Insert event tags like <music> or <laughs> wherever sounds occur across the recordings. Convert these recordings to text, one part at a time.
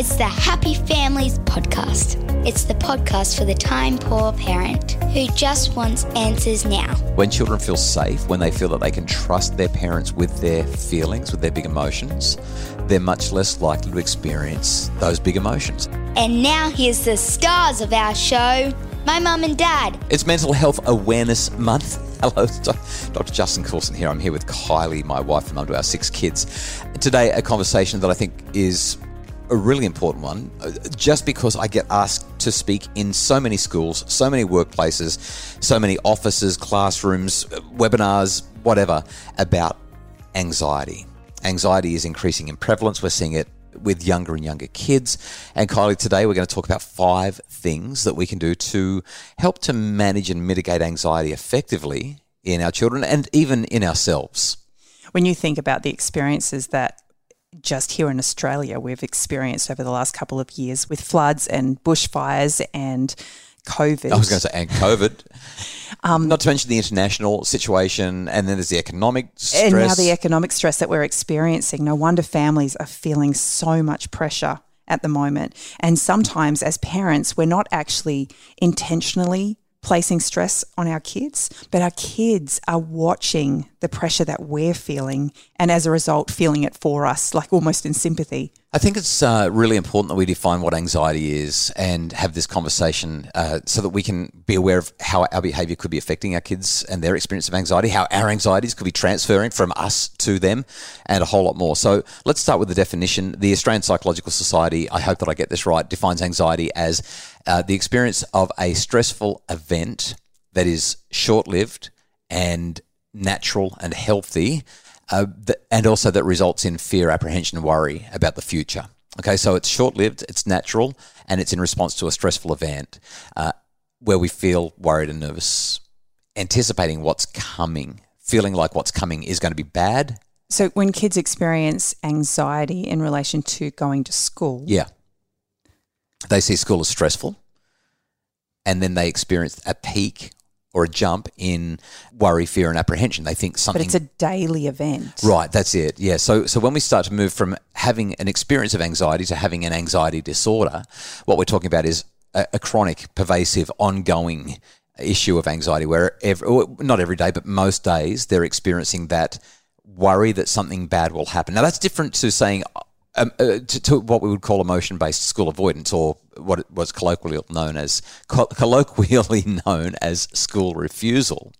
It's the Happy Families Podcast. It's the podcast for the time poor parent who just wants answers now. When children feel safe, when they feel that they can trust their parents with their feelings, with their big emotions, they're much less likely to experience those big emotions. And now here's the stars of our show my mum and dad. It's Mental Health Awareness Month. <laughs> Hello, Dr. Justin Coulson here. I'm here with Kylie, my wife and mum to our six kids. Today, a conversation that I think is a really important one, uh, just because I get asked to speak in so many schools, so many workplaces, so many offices, classrooms, uh, webinars, whatever, about anxiety. Anxiety is increasing in prevalence. We're seeing it with younger and younger kids. And Kylie, today we're going to talk about five things that we can do to help to manage and mitigate anxiety effectively in our children and even in ourselves. When you think about the experiences that just here in Australia we've experienced over the last couple of years with floods and bushfires and COVID. I was going to say, and COVID. <laughs> um, Not to mention the international situation, and then there's the economic stress. And now the economic stress that we're experiencing. No wonder families are feeling so much pressure at the moment. And sometimes, as parents, we're not actually intentionally placing stress on our kids, but our kids are watching the pressure that we're feeling and as a result feeling it for us, like almost in sympathy. I think it's uh, really important that we define what anxiety is and have this conversation uh, so that we can be aware of how our behavior could be affecting our kids and their experience of anxiety, how our anxieties could be transferring from us to them, and a whole lot more. So let's start with the definition. The Australian Psychological Society, I hope that I get this right, defines anxiety as uh, the experience of a stressful event that is short lived and natural and healthy uh, and also that results in fear, apprehension, and worry about the future. Okay, so it's short lived, it's natural, and it's in response to a stressful event uh, where we feel worried and nervous, anticipating what's coming, feeling like what's coming is going to be bad. So, when kids experience anxiety in relation to going to school, yeah, they see school as stressful, and then they experience a peak or a jump in worry, fear, and apprehension. They think something. But it's a daily event. Right, that's it. Yeah. So, so when we start to move from having an experience of anxiety to having an anxiety disorder, what we're talking about is a, a chronic, pervasive, ongoing issue of anxiety where every, not every day, but most days they're experiencing that worry that something bad will happen. Now, that's different to saying, um, uh, to, to, what we would call emotion-based school avoidance, or what was colloquially known as colloquially <laughs> known as school refusal.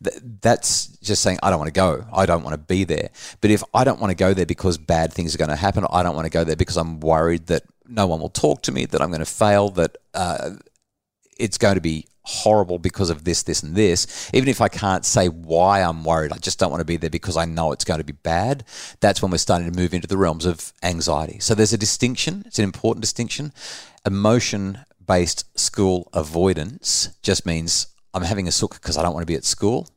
That's just saying I don't want to go. I don't want to be there. But if I don't want to go there because bad things are going to happen, I don't want to go there because I'm worried that no one will talk to me, that I'm going to fail, that uh, it's going to be horrible because of this, this, and this, even if I can't say why I'm worried, I just don't want to be there because I know it's going to be bad. That's when we're starting to move into the realms of anxiety. So there's a distinction, it's an important distinction. Emotion based school avoidance just means I'm having a sook because I don't want to be at school.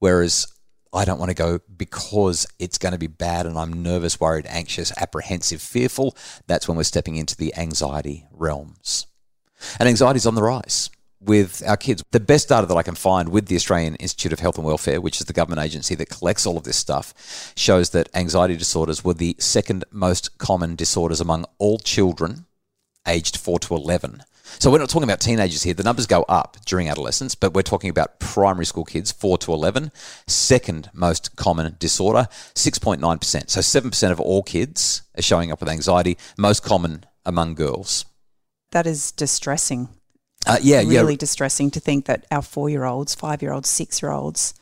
Whereas I don't want to go because it's going to be bad and I'm nervous, worried, anxious, apprehensive, fearful. That's when we're stepping into the anxiety realms. And anxiety is on the rise with our kids. The best data that I can find with the Australian Institute of Health and Welfare, which is the government agency that collects all of this stuff, shows that anxiety disorders were the second most common disorders among all children aged 4 to 11. So we're not talking about teenagers here. The numbers go up during adolescence, but we're talking about primary school kids, 4 to 11. Second most common disorder, 6.9%. So 7% of all kids are showing up with anxiety, most common among girls. That is distressing. Uh, yeah, really yeah. distressing to think that our four year olds, five year olds, six year olds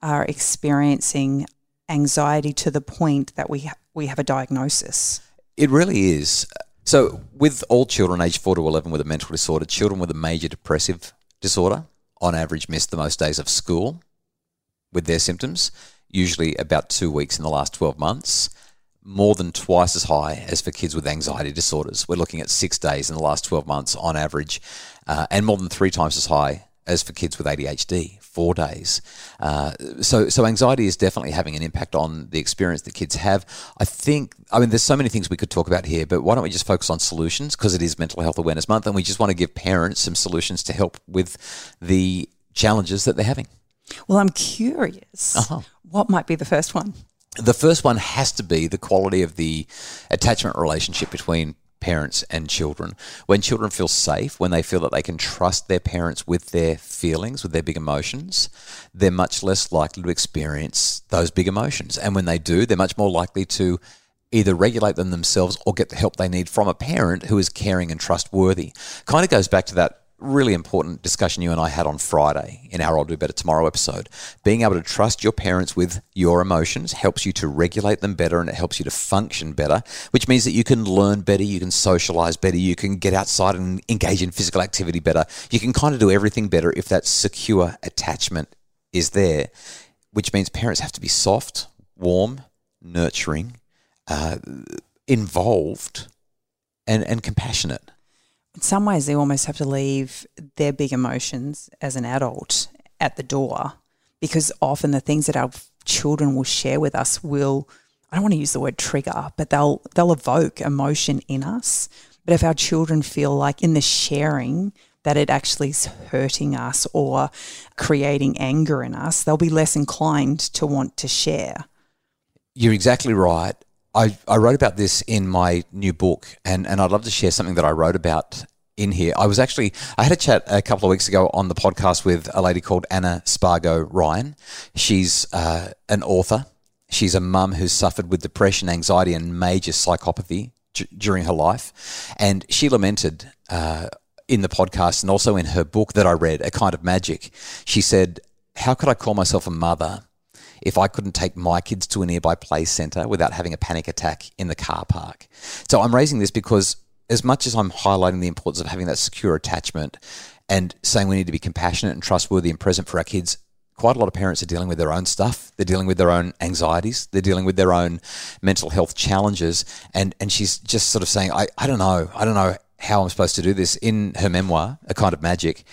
are experiencing anxiety to the point that we ha- we have a diagnosis. It really is. So, with all children aged four to eleven with a mental disorder, children with a major depressive disorder on average miss the most days of school with their symptoms, usually about two weeks in the last twelve months more than twice as high as for kids with anxiety disorders. We're looking at six days in the last 12 months on average, uh, and more than three times as high as for kids with ADHD, four days. Uh, so, so anxiety is definitely having an impact on the experience that kids have. I think, I mean, there's so many things we could talk about here, but why don't we just focus on solutions because it is Mental Health Awareness Month, and we just want to give parents some solutions to help with the challenges that they're having. Well, I'm curious. Uh-huh. What might be the first one? The first one has to be the quality of the attachment relationship between parents and children. When children feel safe, when they feel that they can trust their parents with their feelings, with their big emotions, they're much less likely to experience those big emotions. And when they do, they're much more likely to either regulate them themselves or get the help they need from a parent who is caring and trustworthy. Kind of goes back to that really important discussion you and I had on Friday in our I'll Do Better Tomorrow episode. Being able to trust your parents with your emotions helps you to regulate them better and it helps you to function better, which means that you can learn better, you can socialize better, you can get outside and engage in physical activity better. You can kind of do everything better if that secure attachment is there, which means parents have to be soft, warm, nurturing, uh, involved, and, and compassionate in some ways, they almost have to leave their big emotions as an adult at the door because often the things that our children will share with us will, I don't want to use the word trigger, but they'll, they'll evoke emotion in us. But if our children feel like in the sharing, that it actually is hurting us or creating anger in us, they'll be less inclined to want to share. You're exactly right. I, I wrote about this in my new book, and, and I'd love to share something that I wrote about in here. I was actually, I had a chat a couple of weeks ago on the podcast with a lady called Anna Spargo Ryan. She's uh, an author. She's a mum who's suffered with depression, anxiety, and major psychopathy d- during her life. And she lamented uh, in the podcast and also in her book that I read, A Kind of Magic. She said, How could I call myself a mother if I couldn't take my kids to a nearby play centre without having a panic attack in the car park. So I'm raising this because as much as I'm highlighting the importance of having that secure attachment and saying we need to be compassionate and trustworthy and present for our kids, quite a lot of parents are dealing with their own stuff. They're dealing with their own anxieties. They're dealing with their own mental health challenges. And, and she's just sort of saying, I, I don't know. I don't know how I'm supposed to do this. In her memoir, A Kind of Magic,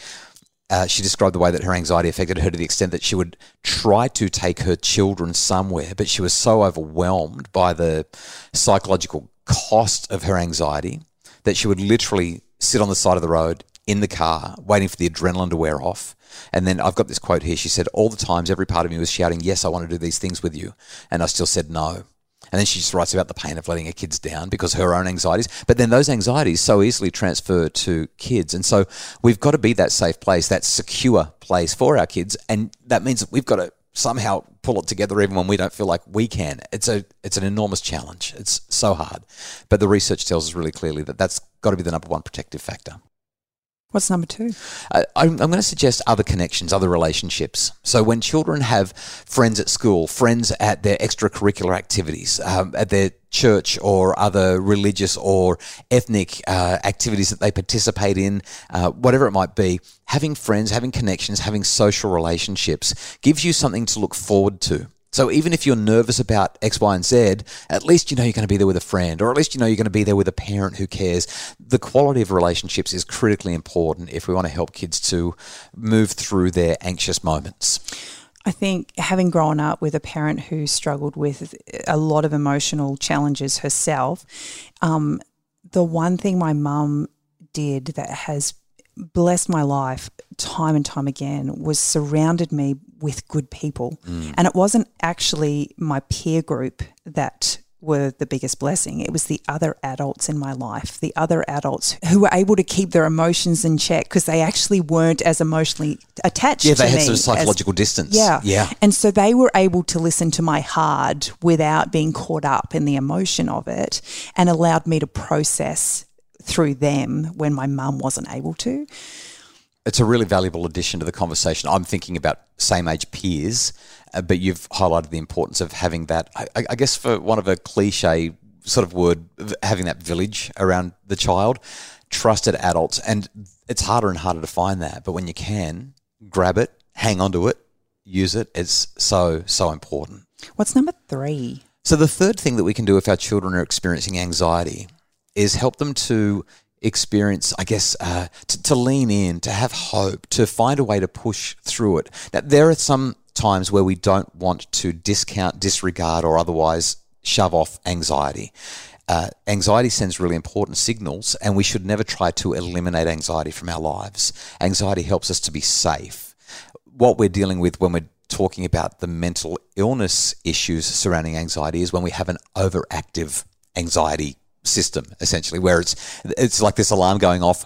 uh, she described the way that her anxiety affected her to the extent that she would try to take her children somewhere, but she was so overwhelmed by the psychological cost of her anxiety that she would literally sit on the side of the road in the car, waiting for the adrenaline to wear off. And then I've got this quote here. She said, All the times, every part of me was shouting, Yes, I want to do these things with you. And I still said no. And then she just writes about the pain of letting her kids down because her own anxieties. But then those anxieties so easily transfer to kids. And so we've got to be that safe place, that secure place for our kids. And that means that we've got to somehow pull it together even when we don't feel like we can. It's a it's an enormous challenge. It's so hard. But the research tells us really clearly that that's got to be the number one protective factor. What's number two? Uh, I'm, I'm going to suggest other connections, other relationships. So when children have friends at school, friends at their extracurricular activities, um, at their church or other religious or ethnic uh, activities that they participate in, uh, whatever it might be, having friends, having connections, having social relationships gives you something to look forward to. So even if you're nervous about X, Y, and Z, at least you know you're going to be there with a friend, or at least you know you're going to be there with a parent who cares. The quality of relationships is critically important if we want to help kids to move through their anxious moments. I think having grown up with a parent who struggled with a lot of emotional challenges herself, um, the one thing my mum did that has blessed my life time and time again was surrounded me with good people. Mm. And it wasn't actually my peer group that were the biggest blessing. It was the other adults in my life, the other adults who were able to keep their emotions in check because they actually weren't as emotionally attached yeah, they had me some psychological as, distance. Yeah. Yeah. And so they were able to listen to my hard without being caught up in the emotion of it and allowed me to process through them when my mum wasn't able to. It's a really valuable addition to the conversation. I'm thinking about same age peers, uh, but you've highlighted the importance of having that. I, I guess for one of a cliche sort of word, having that village around the child, trusted adults, and it's harder and harder to find that. But when you can, grab it, hang on to it, use it. It's so so important. What's number three? So the third thing that we can do if our children are experiencing anxiety is help them to experience, I guess, uh, to, to lean in, to have hope, to find a way to push through it. Now, there are some times where we don't want to discount, disregard, or otherwise shove off anxiety. Uh, anxiety sends really important signals, and we should never try to eliminate anxiety from our lives. Anxiety helps us to be safe. What we're dealing with when we're talking about the mental illness issues surrounding anxiety is when we have an overactive anxiety system essentially where it's it's like this alarm going off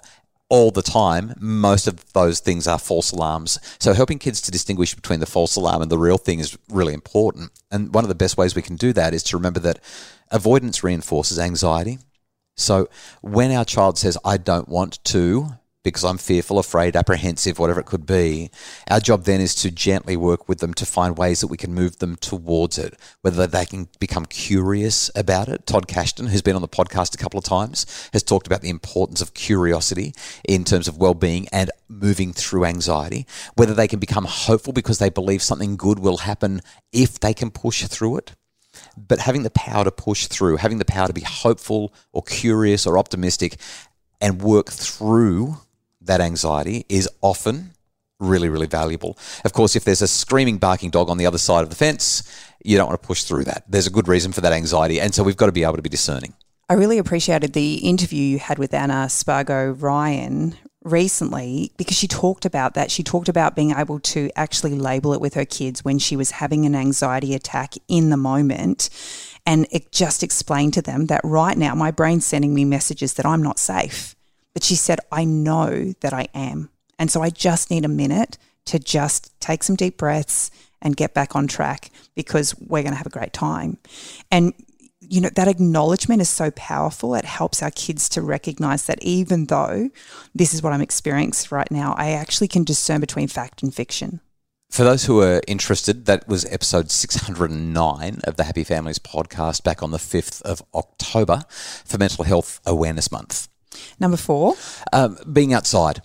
all the time. Most of those things are false alarms. So helping kids to distinguish between the false alarm and the real thing is really important. And one of the best ways we can do that is to remember that avoidance reinforces anxiety. So when our child says i don't want to because I'm fearful, afraid, apprehensive, whatever it could be. Our job then is to gently work with them to find ways that we can move them towards it, whether they can become curious about it. Todd Kashdan, who's been on the podcast a couple of times, has talked about the importance of curiosity in terms of well-being and moving through anxiety, whether they can become hopeful because they believe something good will happen if they can push through it but having the power to push through, having the power to be hopeful or curious or optimistic and work through that anxiety is often really, really valuable. Of course, if there's a screaming, barking dog on the other side of the fence, you don't want to push through that. There's a good reason for that anxiety. And so we've got to be able to be discerning. I really appreciated the interview you had with Anna Spargo Ryan recently because she talked about that. She talked about being able to actually label it with her kids when she was having an anxiety attack in the moment. And it just explained to them that right now my brain's sending me messages that I'm not safe but she said, I know that I am. And so I just need a minute to just take some deep breaths and get back on track because we're going to have a great time. And you know, that acknowledgement is so powerful. It helps our kids to recognize that even though this is what I'm experiencing right now, I actually can discern between fact and fiction. For those who are interested, that was episode 609 of the Happy Families podcast back on the 5th of October for Mental Health Awareness Month. Number four, um, being outside.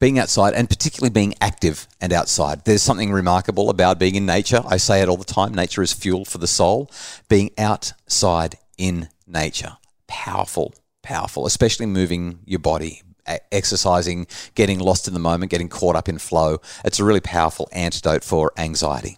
Being outside and particularly being active and outside. There's something remarkable about being in nature. I say it all the time nature is fuel for the soul. Being outside in nature. Powerful, powerful, especially moving your body, exercising, getting lost in the moment, getting caught up in flow. It's a really powerful antidote for anxiety.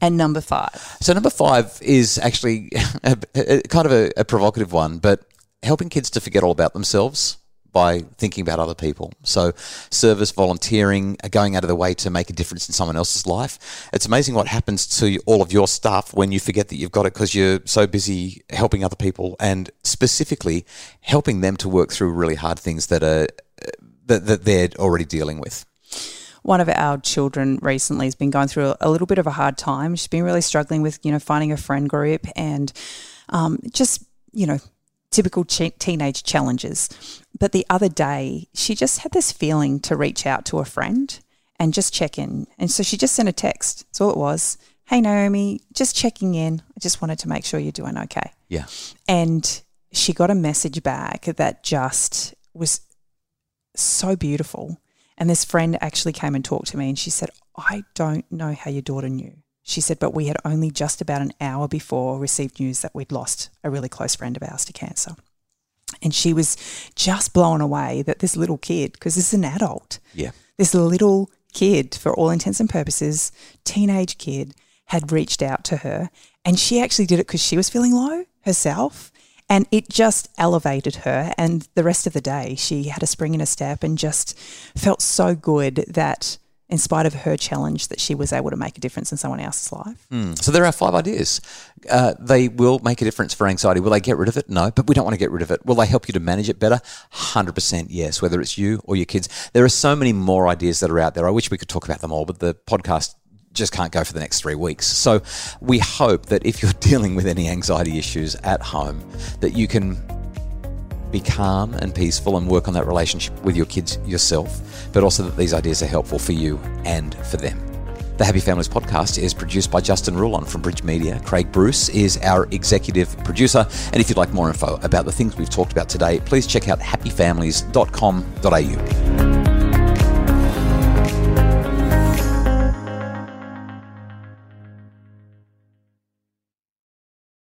And number five. So, number five is actually <laughs> a, a, kind of a, a provocative one, but helping kids to forget all about themselves by thinking about other people. So, service, volunteering, uh, going out of the way to make a difference in someone else's life. It's amazing what happens to all of your stuff when you forget that you've got it because you're so busy helping other people and specifically helping them to work through really hard things that are uh, that, that they're already dealing with. One of our children recently has been going through a little bit of a hard time. She's been really struggling with, you know, finding a friend group and um, just, you know, typical ch- teenage challenges. But the other day, she just had this feeling to reach out to a friend and just check in. And so she just sent a text. That's all it was. Hey, Naomi, just checking in. I just wanted to make sure you're doing okay. Yeah. And she got a message back that just was so beautiful. And this friend actually came and talked to me and she said, I don't know how your daughter knew. She said, but we had only just about an hour before received news that we'd lost a really close friend of ours to cancer. And she was just blown away that this little kid, because this is an adult, yeah, this little kid, for all intents and purposes, teenage kid, had reached out to her. And she actually did it because she was feeling low herself. And it just elevated her. And the rest of the day, she had a spring in her step and just felt so good that in spite of her challenge, that she was able to make a difference in someone else's life. Mm. So there are five ideas. Uh, they will make a difference for anxiety. Will they get rid of it? No, but we don't want to get rid of it. Will they help you to manage it better? 100% yes, whether it's you or your kids. There are so many more ideas that are out there. I wish we could talk about them all, but the podcast just can't go for the next three weeks. So we hope that if you're <laughs> dealing with any anxiety issues at home, that you can be calm and peaceful and work on that relationship with your kids yourself, but also that these ideas are helpful for you and for them. The Happy Families podcast is produced by Justin Ruland from Bridge Media. Craig Bruce is our executive producer. And if you'd like more info about the things we've talked about today, please check out happyfamilies.com.au.